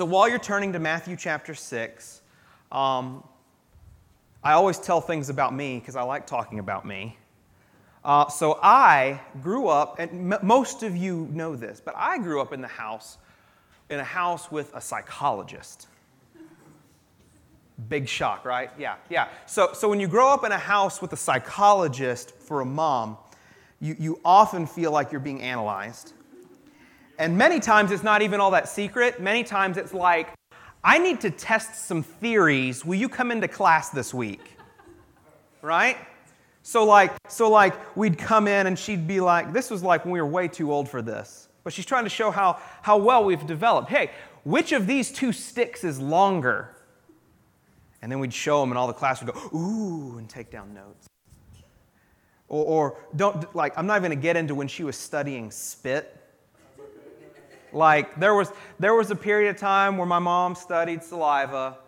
So while you're turning to Matthew chapter 6, um, I always tell things about me because I like talking about me. Uh, so I grew up, and m- most of you know this, but I grew up in the house, in a house with a psychologist. Big shock, right? Yeah, yeah. So, so when you grow up in a house with a psychologist for a mom, you, you often feel like you're being analyzed. And many times it's not even all that secret. Many times it's like, I need to test some theories. Will you come into class this week? Right? So like, so like we'd come in and she'd be like, this was like when we were way too old for this. But she's trying to show how, how well we've developed. Hey, which of these two sticks is longer? And then we'd show them and all the class would go, ooh, and take down notes. Or, or don't, like, I'm not even gonna get into when she was studying spit like there was there was a period of time where my mom studied saliva,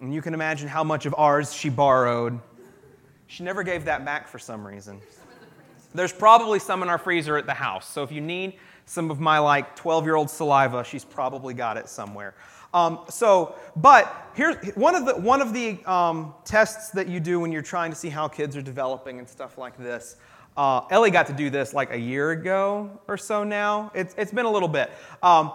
and you can imagine how much of ours she borrowed. She never gave that back for some reason. There's probably some in our freezer at the house. So if you need some of my like 12 year old saliva, she's probably got it somewhere. Um, so, but here's one of the one of the um, tests that you do when you're trying to see how kids are developing and stuff like this. Uh, Ellie got to do this like a year ago or so now. It's, it's been a little bit. Um,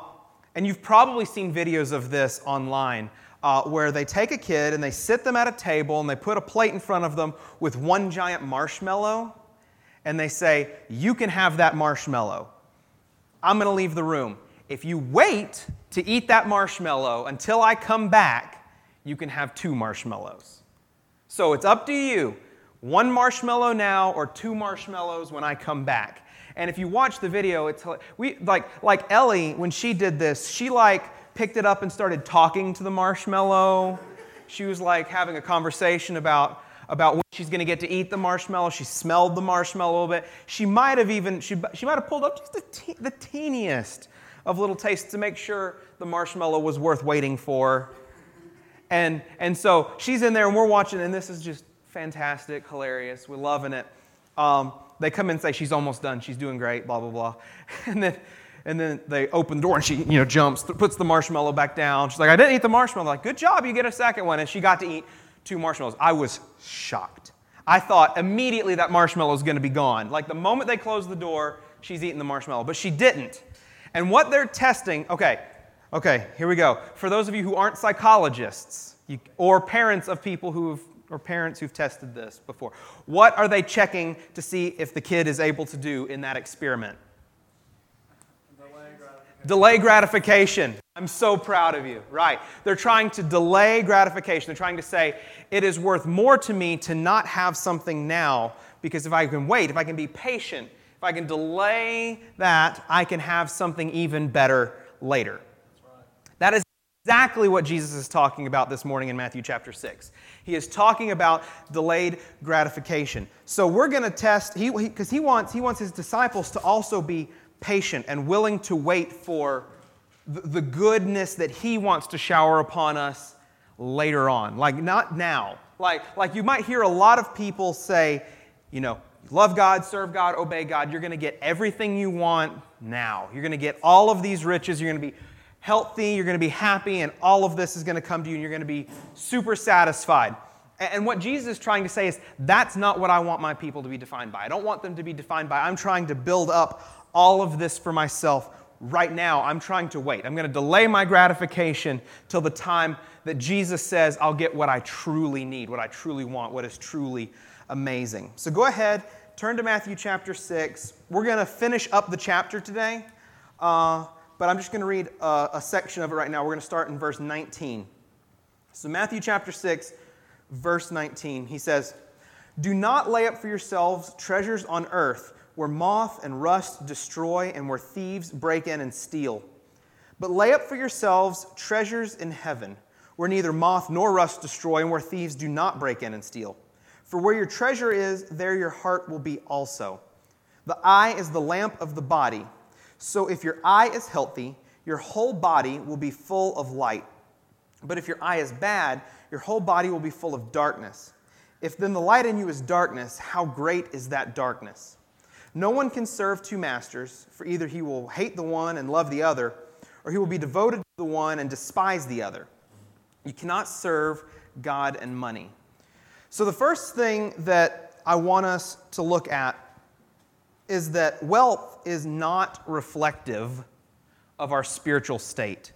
and you've probably seen videos of this online uh, where they take a kid and they sit them at a table and they put a plate in front of them with one giant marshmallow and they say, You can have that marshmallow. I'm going to leave the room. If you wait to eat that marshmallow until I come back, you can have two marshmallows. So it's up to you one marshmallow now or two marshmallows when I come back. And if you watch the video, it's we like like Ellie when she did this, she like picked it up and started talking to the marshmallow. She was like having a conversation about about when she's going to get to eat the marshmallow. She smelled the marshmallow a little bit. She might have even she, she might have pulled up just the, te- the teeniest of little tastes to make sure the marshmallow was worth waiting for. And and so she's in there and we're watching and this is just fantastic, hilarious. We're loving it. Um, they come in and say, She's almost done. She's doing great, blah, blah, blah. And then, and then they open the door and she, you know, jumps, puts the marshmallow back down. She's like, I didn't eat the marshmallow. like, good job, you get a second one. And she got to eat two marshmallows. I was shocked. I thought immediately that marshmallow is going to be gone. Like the moment they close the door, she's eating the marshmallow. But she didn't. And what they're testing, okay, okay, here we go. For those of you who aren't psychologists you, or parents of people who've or parents who've tested this before. What are they checking to see if the kid is able to do in that experiment? Delay gratification. Delay gratification. I'm so proud of you. Right. They're trying to delay gratification. They're trying to say, it is worth more to me to not have something now because if I can wait, if I can be patient, if I can delay that, I can have something even better later. Exactly what Jesus is talking about this morning in Matthew chapter 6. He is talking about delayed gratification. So we're going to test he because he, he, wants he wants his disciples to also be patient and willing to wait for the, the goodness that he wants to shower upon us later on. Like not now. Like like you might hear a lot of people say, you know, love God, serve God, obey God, you're going to get everything you want now. You're going to get all of these riches, you're going to be healthy, you're going to be happy, and all of this is going to come to you, and you're going to be super satisfied. And what Jesus is trying to say is that's not what I want my people to be defined by. I don't want them to be defined by, I'm trying to build up all of this for myself right now. I'm trying to wait. I'm going to delay my gratification till the time that Jesus says I'll get what I truly need, what I truly want, what is truly amazing. So go ahead, turn to Matthew chapter 6. We're going to finish up the chapter today. Uh, but I'm just going to read a, a section of it right now. We're going to start in verse 19. So, Matthew chapter 6, verse 19, he says, Do not lay up for yourselves treasures on earth where moth and rust destroy and where thieves break in and steal. But lay up for yourselves treasures in heaven where neither moth nor rust destroy and where thieves do not break in and steal. For where your treasure is, there your heart will be also. The eye is the lamp of the body. So if your eye is healthy, your whole body will be full of light. But if your eye is bad, your whole body will be full of darkness. If then the light in you is darkness, how great is that darkness? No one can serve two masters, for either he will hate the one and love the other, or he will be devoted to the one and despise the other. You cannot serve God and money. So, the first thing that I want us to look at is that wealth is not reflective of our spiritual state.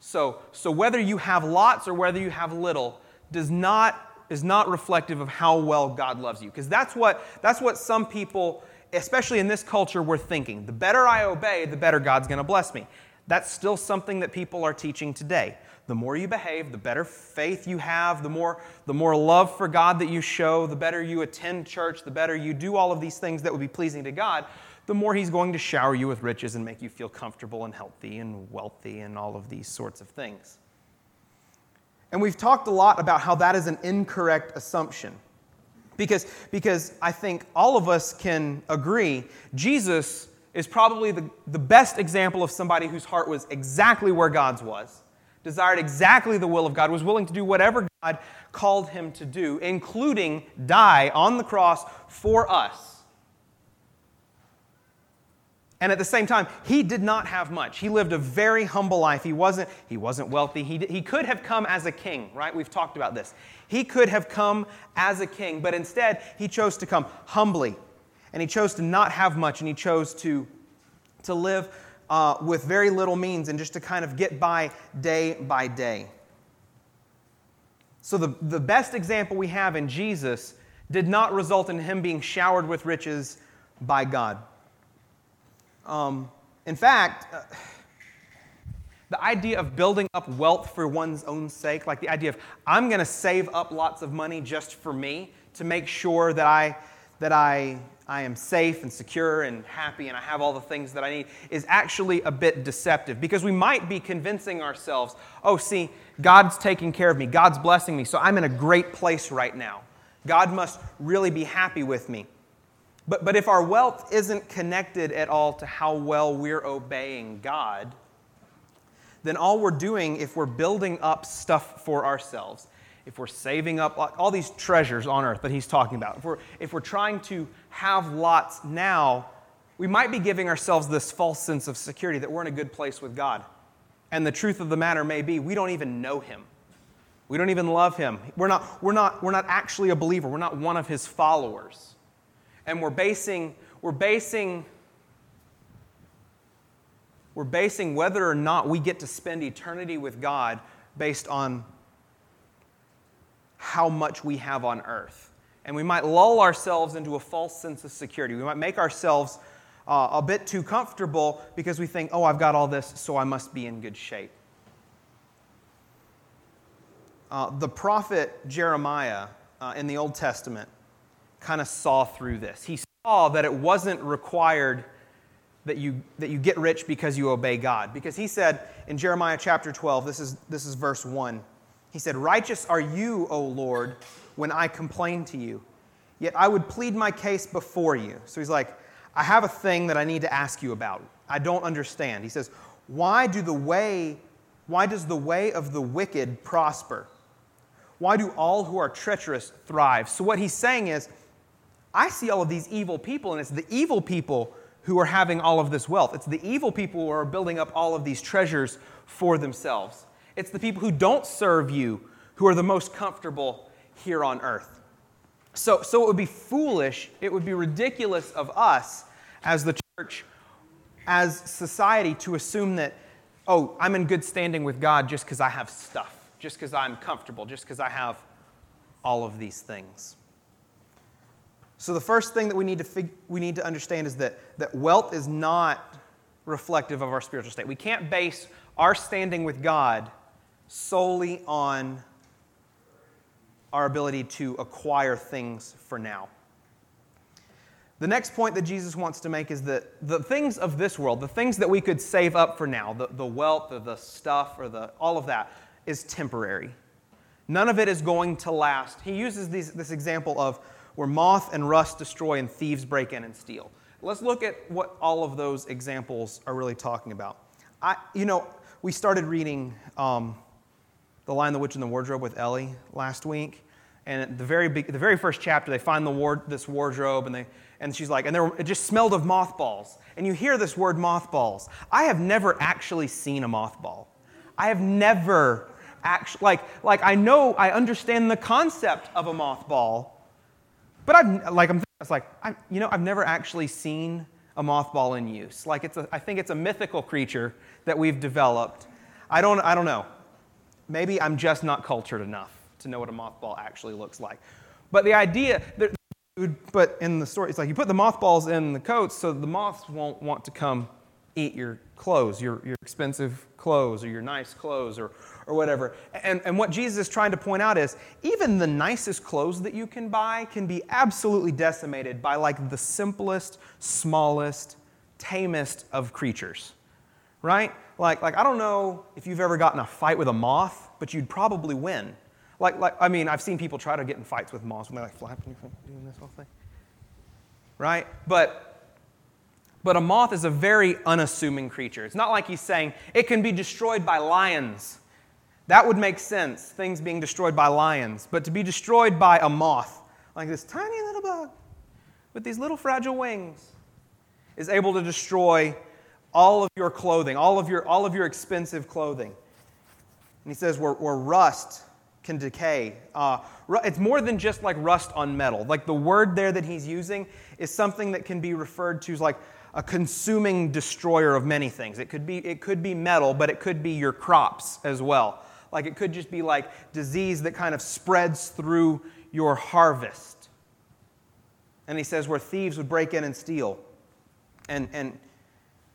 So, so whether you have lots or whether you have little does not, is not reflective of how well God loves you. Because that's what, that's what some people, especially in this culture, were thinking. The better I obey, the better God's going to bless me. That's still something that people are teaching today. The more you behave, the better faith you have, the more, the more love for God that you show, the better you attend church, the better you do all of these things that would be pleasing to God, the more He's going to shower you with riches and make you feel comfortable and healthy and wealthy and all of these sorts of things. And we've talked a lot about how that is an incorrect assumption. Because, because I think all of us can agree Jesus is probably the, the best example of somebody whose heart was exactly where God's was, desired exactly the will of God, was willing to do whatever God called him to do, including die on the cross for us. And at the same time, he did not have much. He lived a very humble life. He wasn't, he wasn't wealthy. He, he could have come as a king, right? We've talked about this. He could have come as a king, but instead, he chose to come humbly. And he chose to not have much, and he chose to, to live uh, with very little means and just to kind of get by day by day. So, the, the best example we have in Jesus did not result in him being showered with riches by God. Um, in fact, uh, the idea of building up wealth for one's own sake, like the idea of I'm going to save up lots of money just for me to make sure that I that I I am safe and secure and happy and I have all the things that I need is actually a bit deceptive because we might be convincing ourselves, oh, see, God's taking care of me, God's blessing me, so I'm in a great place right now. God must really be happy with me. But, but if our wealth isn't connected at all to how well we're obeying God, then all we're doing, if we're building up stuff for ourselves, if we're saving up all these treasures on earth that he's talking about, if we're, if we're trying to have lots now, we might be giving ourselves this false sense of security that we're in a good place with God. And the truth of the matter may be we don't even know him. We don't even love him. We're not, we're not, we're not actually a believer. We're not one of his followers and we're basing, we're basing, we're basing whether or not we get to spend eternity with God based on how much we have on earth. And we might lull ourselves into a false sense of security. We might make ourselves uh, a bit too comfortable because we think, oh, I've got all this, so I must be in good shape. Uh, the prophet Jeremiah uh, in the Old Testament kind of saw through this. He saw that it wasn't required that you, that you get rich because you obey God. Because he said in Jeremiah chapter 12, this is, this is verse 1, he said, Righteous are you, O Lord, when I complain to you. Yet I would plead my case before you. So he's like, I have a thing that I need to ask you about. I don't understand. He says, Why do the way, why does the way of the wicked prosper? Why do all who are treacherous thrive? So what he's saying is, I see all of these evil people, and it's the evil people who are having all of this wealth. It's the evil people who are building up all of these treasures for themselves. It's the people who don't serve you who are the most comfortable here on earth. So, so it would be foolish, it would be ridiculous of us as the church, as society, to assume that, oh, I'm in good standing with God just because I have stuff, just because I'm comfortable, just because I have all of these things. So, the first thing that we need to, fig- we need to understand is that, that wealth is not reflective of our spiritual state. We can't base our standing with God solely on our ability to acquire things for now. The next point that Jesus wants to make is that the things of this world, the things that we could save up for now, the, the wealth or the stuff or the, all of that, is temporary. None of it is going to last. He uses these, this example of where moth and rust destroy and thieves break in and steal. Let's look at what all of those examples are really talking about. I, you know, we started reading um, The Lion, the Witch, and the Wardrobe with Ellie last week. And at the very, big, the very first chapter, they find the ward, this wardrobe, and, they, and she's like, and there, it just smelled of mothballs. And you hear this word mothballs. I have never actually seen a mothball. I have never actually, like, like I know, I understand the concept of a mothball, but I've, like, I'm, it's like, I, you know, I've never actually seen a mothball in use. Like, it's a, I think it's a mythical creature that we've developed. I don't, I don't know. Maybe I'm just not cultured enough to know what a mothball actually looks like. But the idea, that, but in the story, it's like you put the mothballs in the coats so the moths won't want to come eat your clothes, your, your expensive clothes, or your nice clothes, or, or whatever. And, and what Jesus is trying to point out is even the nicest clothes that you can buy can be absolutely decimated by like the simplest, smallest, tamest of creatures, right? Like, like I don't know if you've ever gotten a fight with a moth, but you'd probably win. Like, like I mean, I've seen people try to get in fights with moths when they're like flapping, doing this whole thing, right? But but a moth is a very unassuming creature. It's not like he's saying it can be destroyed by lions. That would make sense, things being destroyed by lions. But to be destroyed by a moth, like this tiny little bug with these little fragile wings, is able to destroy all of your clothing, all of your, all of your expensive clothing. And he says, where, where rust can decay. Uh, it's more than just like rust on metal. Like the word there that he's using is something that can be referred to as like a consuming destroyer of many things. It could be, it could be metal, but it could be your crops as well. Like it could just be like disease that kind of spreads through your harvest. And he says, where thieves would break in and steal. And, and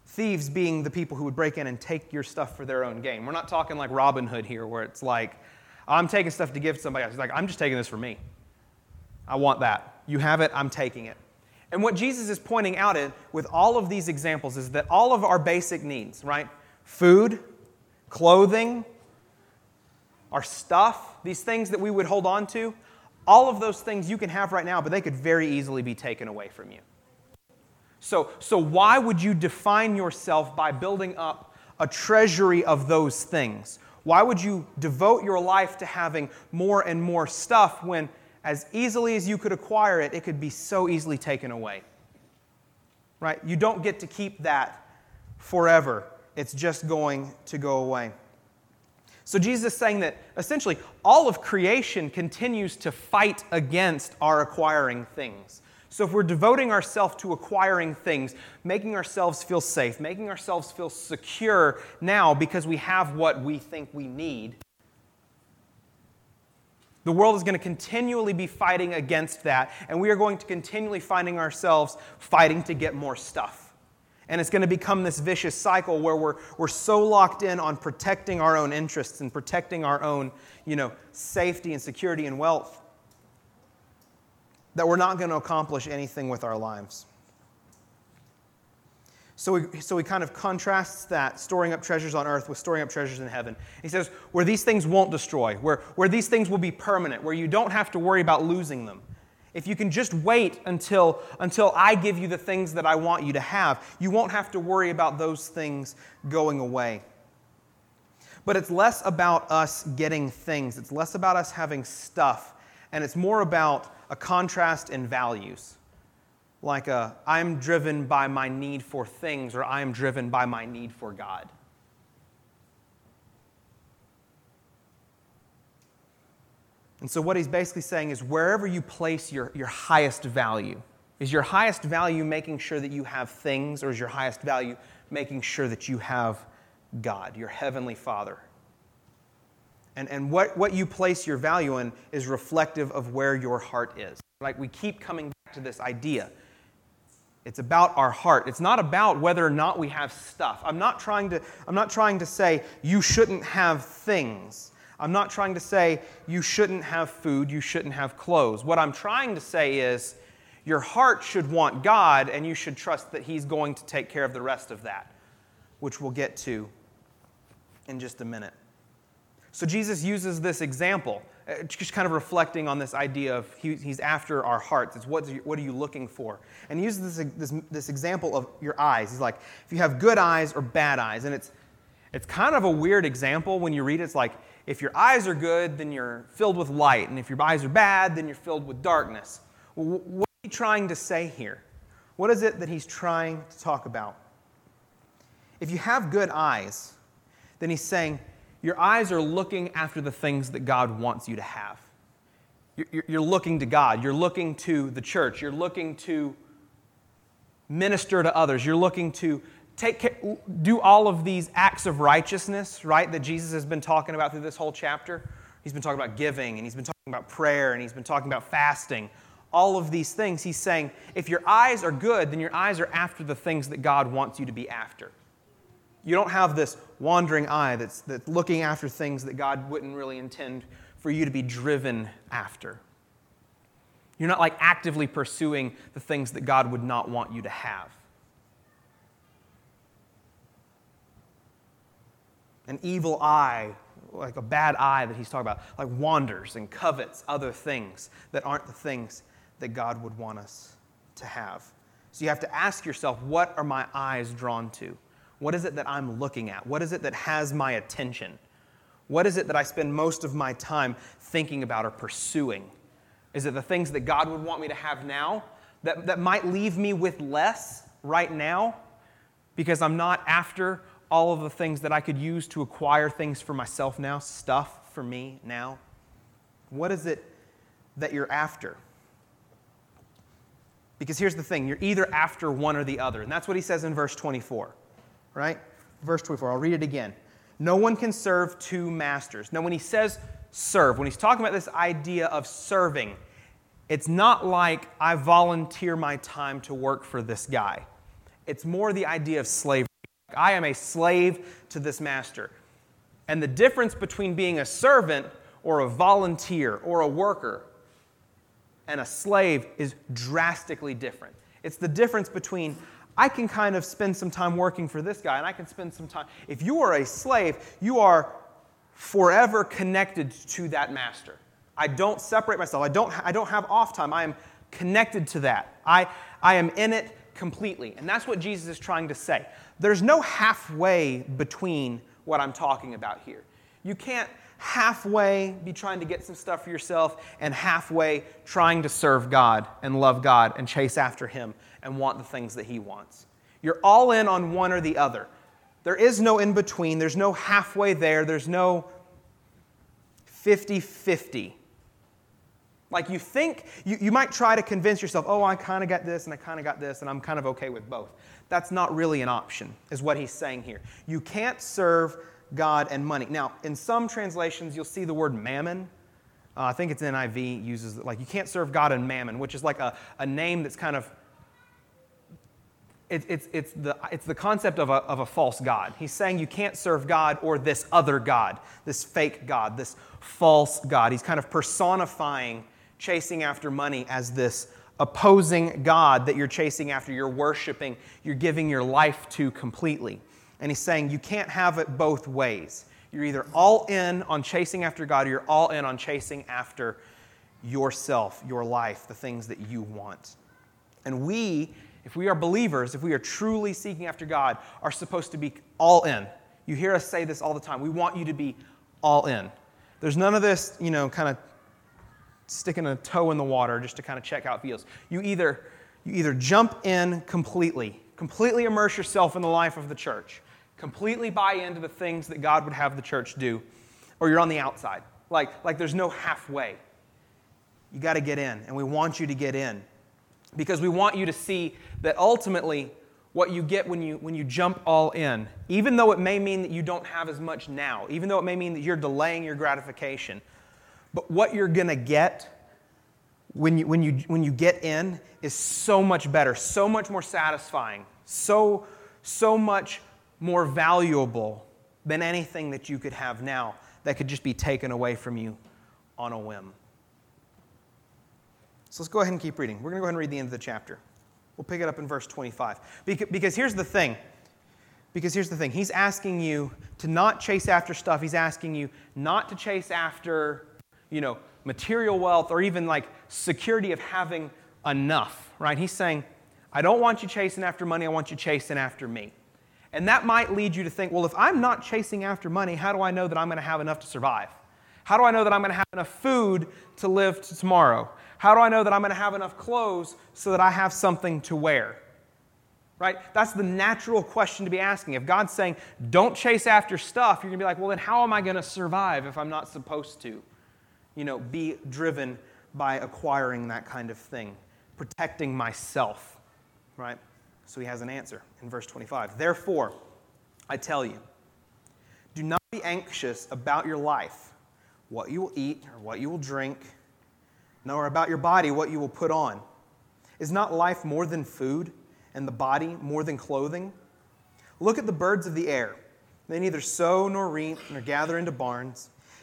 thieves being the people who would break in and take your stuff for their own gain. We're not talking like Robin Hood here, where it's like, I'm taking stuff to give to somebody else. He's like, I'm just taking this for me. I want that. You have it, I'm taking it. And what Jesus is pointing out in, with all of these examples is that all of our basic needs, right? Food, clothing, our stuff, these things that we would hold on to, all of those things you can have right now, but they could very easily be taken away from you. So, so why would you define yourself by building up a treasury of those things? Why would you devote your life to having more and more stuff when as easily as you could acquire it, it could be so easily taken away. Right? You don't get to keep that forever, it's just going to go away. So Jesus is saying that essentially all of creation continues to fight against our acquiring things. So if we're devoting ourselves to acquiring things, making ourselves feel safe, making ourselves feel secure now because we have what we think we need, the world is going to continually be fighting against that, and we are going to continually finding ourselves fighting to get more stuff. And it's going to become this vicious cycle where we're, we're so locked in on protecting our own interests and protecting our own you know, safety and security and wealth that we're not going to accomplish anything with our lives. So he, so he kind of contrasts that storing up treasures on earth with storing up treasures in heaven. He says, where these things won't destroy, where, where these things will be permanent, where you don't have to worry about losing them. If you can just wait until, until I give you the things that I want you to have, you won't have to worry about those things going away. But it's less about us getting things, it's less about us having stuff, and it's more about a contrast in values like a I'm driven by my need for things or I am driven by my need for God. And so, what he's basically saying is wherever you place your, your highest value, is your highest value making sure that you have things, or is your highest value making sure that you have God, your heavenly Father? And, and what, what you place your value in is reflective of where your heart is. Like we keep coming back to this idea it's about our heart. It's not about whether or not we have stuff. I'm not trying to, I'm not trying to say you shouldn't have things. I'm not trying to say you shouldn't have food, you shouldn't have clothes. What I'm trying to say is your heart should want God and you should trust that He's going to take care of the rest of that, which we'll get to in just a minute. So Jesus uses this example uh, just kind of reflecting on this idea of he, he's after our hearts. It's what, what are you looking for? And he uses this, this, this example of your eyes. He's like, if you have good eyes or bad eyes. And it's, it's kind of a weird example when you read it. It's like, if your eyes are good, then you're filled with light. And if your eyes are bad, then you're filled with darkness. What is he trying to say here? What is it that he's trying to talk about? If you have good eyes, then he's saying your eyes are looking after the things that God wants you to have. You're looking to God. You're looking to the church. You're looking to minister to others. You're looking to take care, do all of these acts of righteousness, right, that Jesus has been talking about through this whole chapter. He's been talking about giving, and he's been talking about prayer, and he's been talking about fasting. All of these things, he's saying, if your eyes are good, then your eyes are after the things that God wants you to be after. You don't have this wandering eye that's, that's looking after things that God wouldn't really intend for you to be driven after. You're not like actively pursuing the things that God would not want you to have. An evil eye, like a bad eye that he's talking about, like wanders and covets other things that aren't the things that God would want us to have. So you have to ask yourself, what are my eyes drawn to? What is it that I'm looking at? What is it that has my attention? What is it that I spend most of my time thinking about or pursuing? Is it the things that God would want me to have now that, that might leave me with less right now because I'm not after all of the things that I could use to acquire things for myself now, stuff for me now? What is it that you're after? Because here's the thing you're either after one or the other. And that's what he says in verse 24, right? Verse 24, I'll read it again. No one can serve two masters. Now, when he says serve, when he's talking about this idea of serving, it's not like I volunteer my time to work for this guy. It's more the idea of slavery. I am a slave to this master. And the difference between being a servant or a volunteer or a worker and a slave is drastically different. It's the difference between I can kind of spend some time working for this guy and I can spend some time. If you are a slave, you are forever connected to that master. I don't separate myself. I don't, I don't have off time. I am connected to that. I, I am in it completely. And that's what Jesus is trying to say. There's no halfway between what I'm talking about here. You can't halfway be trying to get some stuff for yourself and halfway trying to serve God and love God and chase after Him and want the things that He wants. You're all in on one or the other. There is no in between, there's no halfway there, there's no 50 50. Like you think, you, you might try to convince yourself, oh, I kind of got this and I kind of got this and I'm kind of okay with both. That's not really an option, is what he's saying here. You can't serve God and money. Now, in some translations, you'll see the word mammon. Uh, I think it's NIV uses. Like you can't serve God and mammon, which is like a, a name that's kind of it, it's, it's, the, it's the concept of a, of a false God. He's saying you can't serve God or this other God, this fake God, this false God. He's kind of personifying chasing after money as this opposing God that you're chasing after, you're worshiping, you're giving your life to completely. And he's saying you can't have it both ways. You're either all in on chasing after God or you're all in on chasing after yourself, your life, the things that you want. And we, if we are believers, if we are truly seeking after God, are supposed to be all in. You hear us say this all the time. We want you to be all in. There's none of this, you know, kind of sticking a toe in the water just to kind of check how it feels. You either, you either jump in completely, completely immerse yourself in the life of the church, completely buy into the things that God would have the church do, or you're on the outside. Like, like there's no halfway. You got to get in, and we want you to get in because we want you to see that ultimately what you get when you, when you jump all in, even though it may mean that you don't have as much now, even though it may mean that you're delaying your gratification, but what you're going to get when you, when, you, when you get in is so much better, so much more satisfying, so, so much more valuable than anything that you could have now that could just be taken away from you on a whim. So let's go ahead and keep reading. We're going to go ahead and read the end of the chapter. We'll pick it up in verse 25. Because here's the thing. Because here's the thing. He's asking you to not chase after stuff. He's asking you not to chase after you know, material wealth or even like security of having enough, right? He's saying, I don't want you chasing after money, I want you chasing after me. And that might lead you to think, well, if I'm not chasing after money, how do I know that I'm going to have enough to survive? How do I know that I'm going to have enough food to live to tomorrow? How do I know that I'm going to have enough clothes so that I have something to wear? right? That's the natural question to be asking. If God's saying, don't chase after stuff, you're going to be like, well, then how am I going to survive if I'm not supposed to? You know, be driven by acquiring that kind of thing, protecting myself, right? So he has an answer in verse 25. Therefore, I tell you, do not be anxious about your life, what you will eat or what you will drink, nor about your body, what you will put on. Is not life more than food? and the body more than clothing? Look at the birds of the air. They neither sow nor reap nor gather into barns,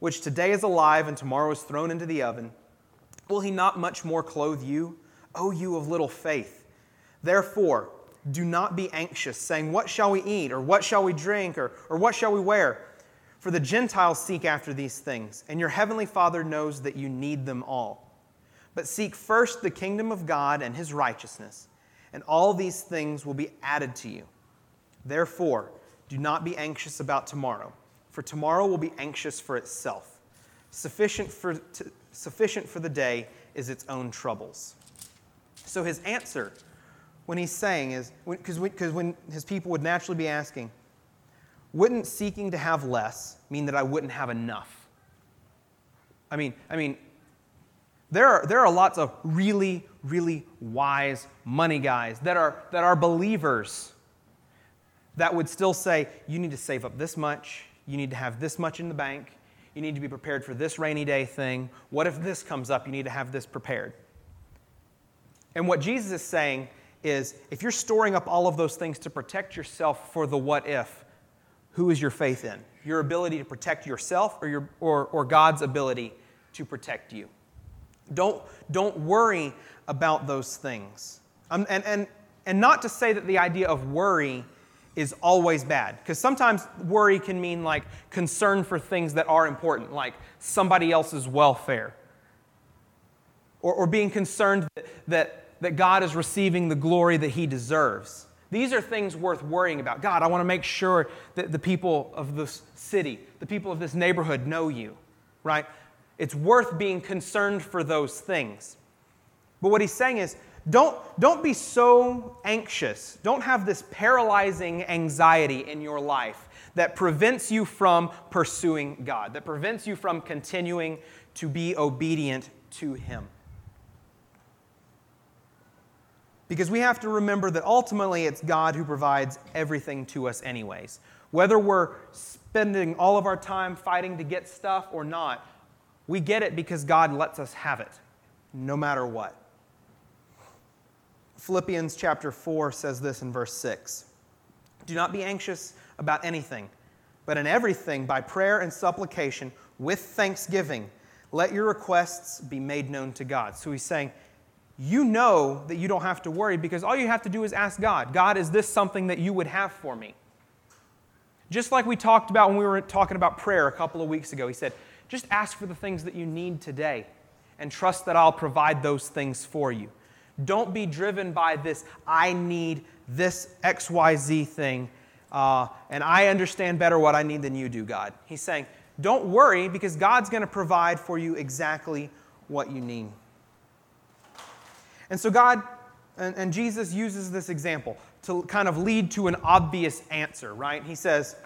which today is alive and tomorrow is thrown into the oven, will he not much more clothe you, O you of little faith? Therefore, do not be anxious, saying, What shall we eat, or what shall we drink, or, or what shall we wear? For the Gentiles seek after these things, and your heavenly Father knows that you need them all. But seek first the kingdom of God and his righteousness, and all these things will be added to you. Therefore, do not be anxious about tomorrow, for tomorrow will be anxious for itself. Sufficient for, to, sufficient for the day is its own troubles. So his answer, when he's saying, is because when, when his people would naturally be asking, wouldn't seeking to have less mean that I wouldn't have enough? I mean, I mean, there are, there are lots of really, really wise money guys that are, that are believers that would still say, you need to save up this much, you need to have this much in the bank, you need to be prepared for this rainy day thing. What if this comes up? You need to have this prepared. And what Jesus is saying is if you're storing up all of those things to protect yourself for the what if, who is your faith in? Your ability to protect yourself or, your, or, or God's ability to protect you? Don't, don't worry about those things. Um, and, and, and not to say that the idea of worry is always bad, because sometimes worry can mean like concern for things that are important, like somebody else's welfare, or, or being concerned that, that, that God is receiving the glory that he deserves. These are things worth worrying about. God, I want to make sure that the people of this city, the people of this neighborhood know you, right? It's worth being concerned for those things. But what he's saying is, don't, don't be so anxious. Don't have this paralyzing anxiety in your life that prevents you from pursuing God, that prevents you from continuing to be obedient to Him. Because we have to remember that ultimately it's God who provides everything to us, anyways. Whether we're spending all of our time fighting to get stuff or not, we get it because God lets us have it, no matter what. Philippians chapter 4 says this in verse 6 Do not be anxious about anything, but in everything, by prayer and supplication, with thanksgiving, let your requests be made known to God. So he's saying, you know that you don't have to worry because all you have to do is ask God God, is this something that you would have for me? Just like we talked about when we were talking about prayer a couple of weeks ago, he said, just ask for the things that you need today and trust that I'll provide those things for you. Don't be driven by this, I need this XYZ thing, uh, and I understand better what I need than you do, God. He's saying, don't worry because God's going to provide for you exactly what you need. And so, God and, and Jesus uses this example to kind of lead to an obvious answer, right? He says,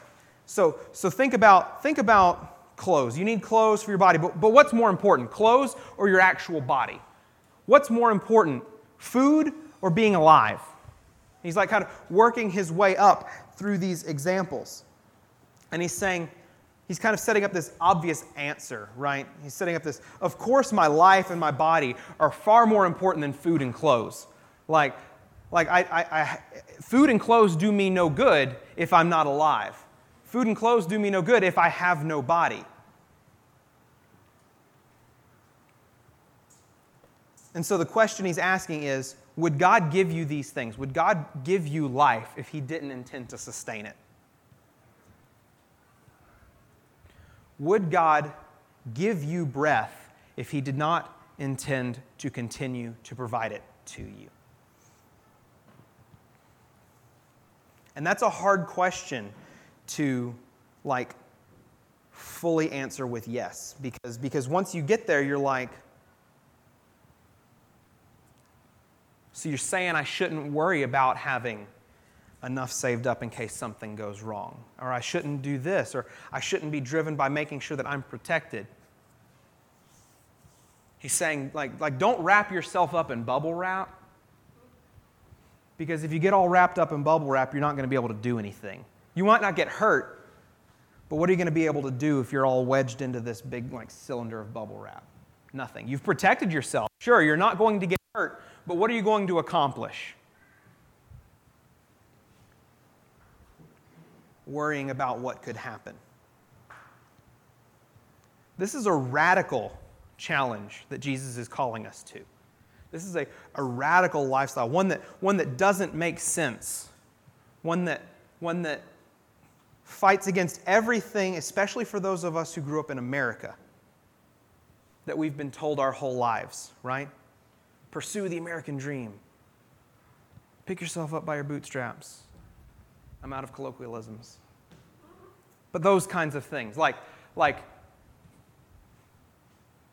so, so think about, think about clothes. You need clothes for your body. But, but what's more important, clothes or your actual body? What's more important, food or being alive? He's like kind of working his way up through these examples. And he's saying, he's kind of setting up this obvious answer, right? He's setting up this, of course, my life and my body are far more important than food and clothes. Like, like I, I, I, food and clothes do me no good if I'm not alive. Food and clothes do me no good if I have no body. And so the question he's asking is Would God give you these things? Would God give you life if he didn't intend to sustain it? Would God give you breath if he did not intend to continue to provide it to you? And that's a hard question to like fully answer with yes because because once you get there you're like so you're saying I shouldn't worry about having enough saved up in case something goes wrong or I shouldn't do this or I shouldn't be driven by making sure that I'm protected. He's saying like like don't wrap yourself up in bubble wrap because if you get all wrapped up in bubble wrap, you're not going to be able to do anything. You might not get hurt, but what are you going to be able to do if you're all wedged into this big like cylinder of bubble wrap? Nothing. You've protected yourself. Sure, you're not going to get hurt, but what are you going to accomplish? Worrying about what could happen. This is a radical challenge that Jesus is calling us to. This is a, a radical lifestyle, one that, one that doesn't make sense, one that, one that fights against everything, especially for those of us who grew up in America, that we've been told our whole lives, right? Pursue the American dream. Pick yourself up by your bootstraps. I'm out of colloquialisms. But those kinds of things, like, like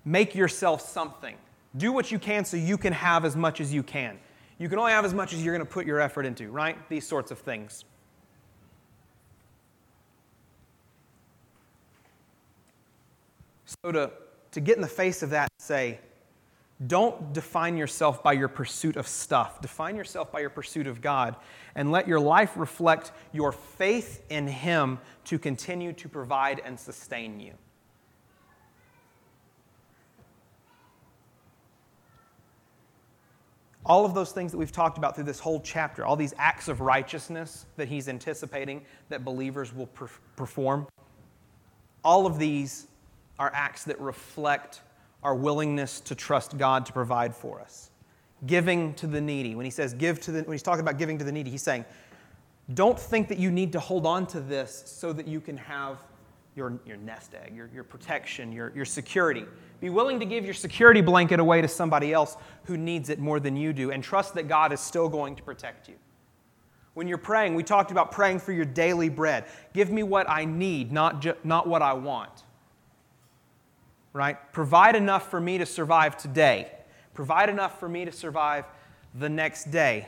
make yourself something. Do what you can so you can have as much as you can. You can only have as much as you're going to put your effort into, right? These sorts of things. So, to, to get in the face of that and say, don't define yourself by your pursuit of stuff. Define yourself by your pursuit of God and let your life reflect your faith in Him to continue to provide and sustain you. all of those things that we've talked about through this whole chapter, all these acts of righteousness that he's anticipating that believers will per- perform, all of these are acts that reflect our willingness to trust God to provide for us. Giving to the needy. When he says give to the when he's talking about giving to the needy, he's saying, don't think that you need to hold on to this so that you can have your, your nest egg, your, your protection, your, your security. Be willing to give your security blanket away to somebody else who needs it more than you do, and trust that God is still going to protect you. When you're praying, we talked about praying for your daily bread. Give me what I need, not, ju- not what I want. Right? Provide enough for me to survive today. Provide enough for me to survive the next day.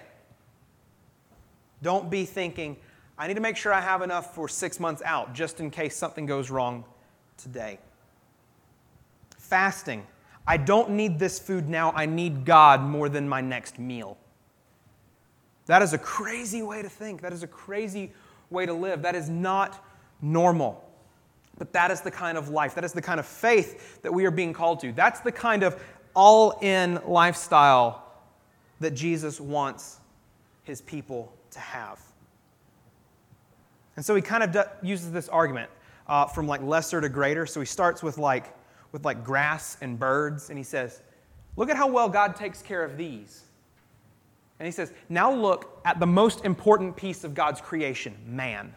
Don't be thinking, I need to make sure I have enough for six months out just in case something goes wrong today. Fasting. I don't need this food now. I need God more than my next meal. That is a crazy way to think. That is a crazy way to live. That is not normal. But that is the kind of life, that is the kind of faith that we are being called to. That's the kind of all in lifestyle that Jesus wants his people to have. And so he kind of uses this argument uh, from like lesser to greater. So he starts with like, with like grass and birds, and he says, Look at how well God takes care of these. And he says, Now look at the most important piece of God's creation, man.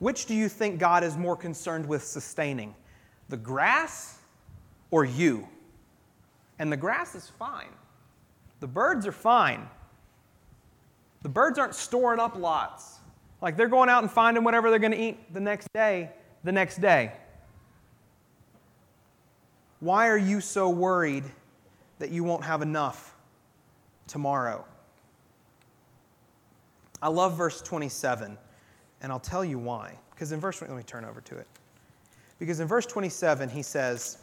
Which do you think God is more concerned with sustaining, the grass or you? And the grass is fine. The birds are fine. The birds aren't storing up lots. Like they're going out and finding whatever they're going to eat the next day, the next day. Why are you so worried that you won't have enough tomorrow? I love verse 27, and I'll tell you why. Because in verse, let me turn over to it. Because in verse 27, he says,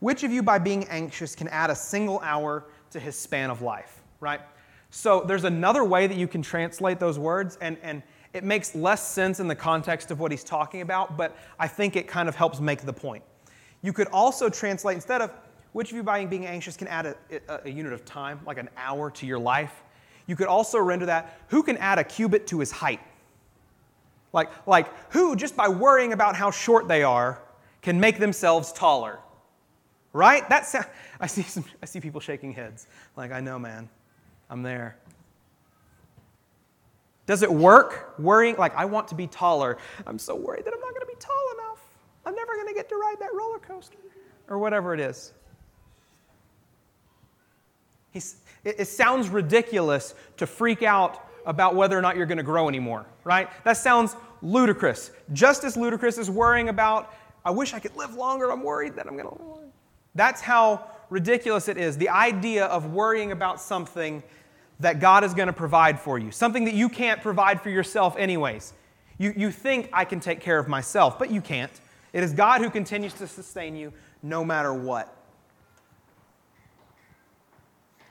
Which of you, by being anxious, can add a single hour to his span of life? Right? So there's another way that you can translate those words, and, and it makes less sense in the context of what he's talking about, but I think it kind of helps make the point. You could also translate, instead of which of you by being anxious can add a, a, a unit of time, like an hour to your life, you could also render that who can add a cubit to his height? Like, like who, just by worrying about how short they are, can make themselves taller? Right? That's, I, see some, I see people shaking heads. Like, I know, man. I'm there. Does it work? Worrying, like, I want to be taller. I'm so worried that I'm not going to be tall enough. I'm never going to get to ride that roller coaster, or whatever it is. He's, it, it sounds ridiculous to freak out about whether or not you're going to grow anymore, right? That sounds ludicrous. Just as ludicrous as worrying about, I wish I could live longer, I'm worried that I'm going to live longer. That's how ridiculous it is. The idea of worrying about something that God is going to provide for you, something that you can't provide for yourself, anyways. You, you think I can take care of myself, but you can't. It is God who continues to sustain you no matter what.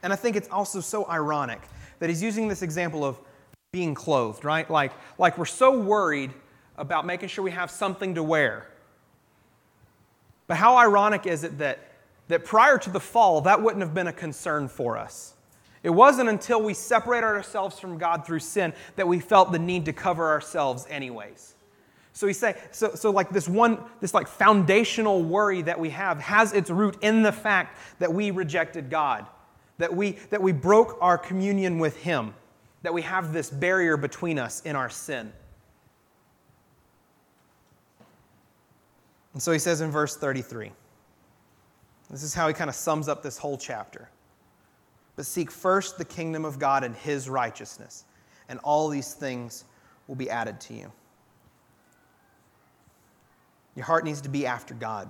And I think it's also so ironic that he's using this example of being clothed, right? Like, like we're so worried about making sure we have something to wear. But how ironic is it that, that prior to the fall, that wouldn't have been a concern for us? It wasn't until we separated ourselves from God through sin that we felt the need to cover ourselves anyways. So we say, so, so like this one, this like foundational worry that we have has its root in the fact that we rejected God, that we, that we broke our communion with Him, that we have this barrier between us in our sin. And so he says in verse 33, this is how he kind of sums up this whole chapter. But seek first the kingdom of God and his righteousness, and all these things will be added to you. Your heart needs to be after God.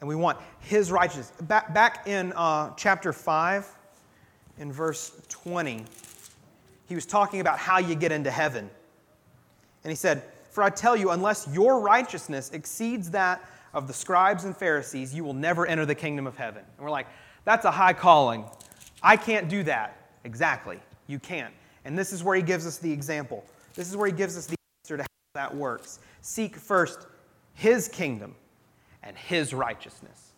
And we want his righteousness. Back, in uh, chapter 5, in verse 20, he was talking about how you get into heaven. And he said, For I tell you, unless your righteousness exceeds that of the scribes and Pharisees, you will never enter the kingdom of heaven. And we're like, that's a high calling. I can't do that. Exactly. You can't. And this is where he gives us the example. This is where he gives us the answer to how that works. Seek first his kingdom and his righteousness.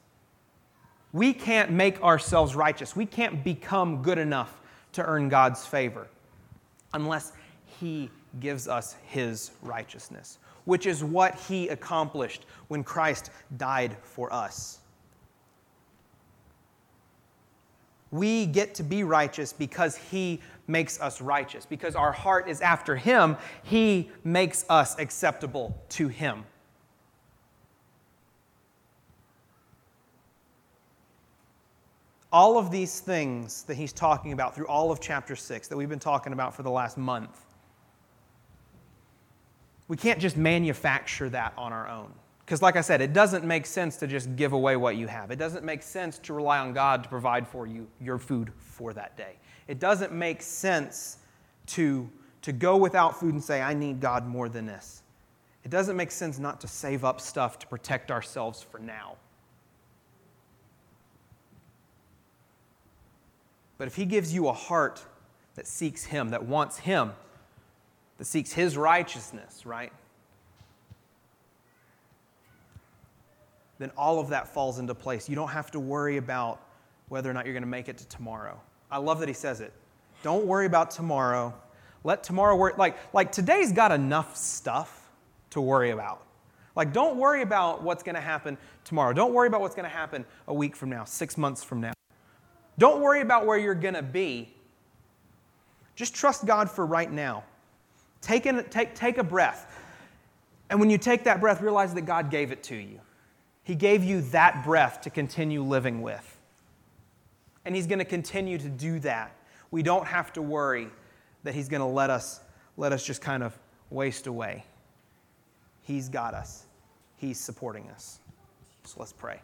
We can't make ourselves righteous. We can't become good enough to earn God's favor unless he gives us his righteousness, which is what he accomplished when Christ died for us. We get to be righteous because He makes us righteous. Because our heart is after Him, He makes us acceptable to Him. All of these things that He's talking about through all of chapter 6 that we've been talking about for the last month, we can't just manufacture that on our own. Because, like I said, it doesn't make sense to just give away what you have. It doesn't make sense to rely on God to provide for you your food for that day. It doesn't make sense to, to go without food and say, I need God more than this. It doesn't make sense not to save up stuff to protect ourselves for now. But if He gives you a heart that seeks Him, that wants Him, that seeks His righteousness, right? then all of that falls into place. You don't have to worry about whether or not you're going to make it to tomorrow. I love that he says it. Don't worry about tomorrow. Let tomorrow work. Like, like today's got enough stuff to worry about. Like, don't worry about what's going to happen tomorrow. Don't worry about what's going to happen a week from now, six months from now. Don't worry about where you're going to be. Just trust God for right now. Take, in, take, take a breath. And when you take that breath, realize that God gave it to you. He gave you that breath to continue living with. And He's going to continue to do that. We don't have to worry that He's going to let us, let us just kind of waste away. He's got us, He's supporting us. So let's pray.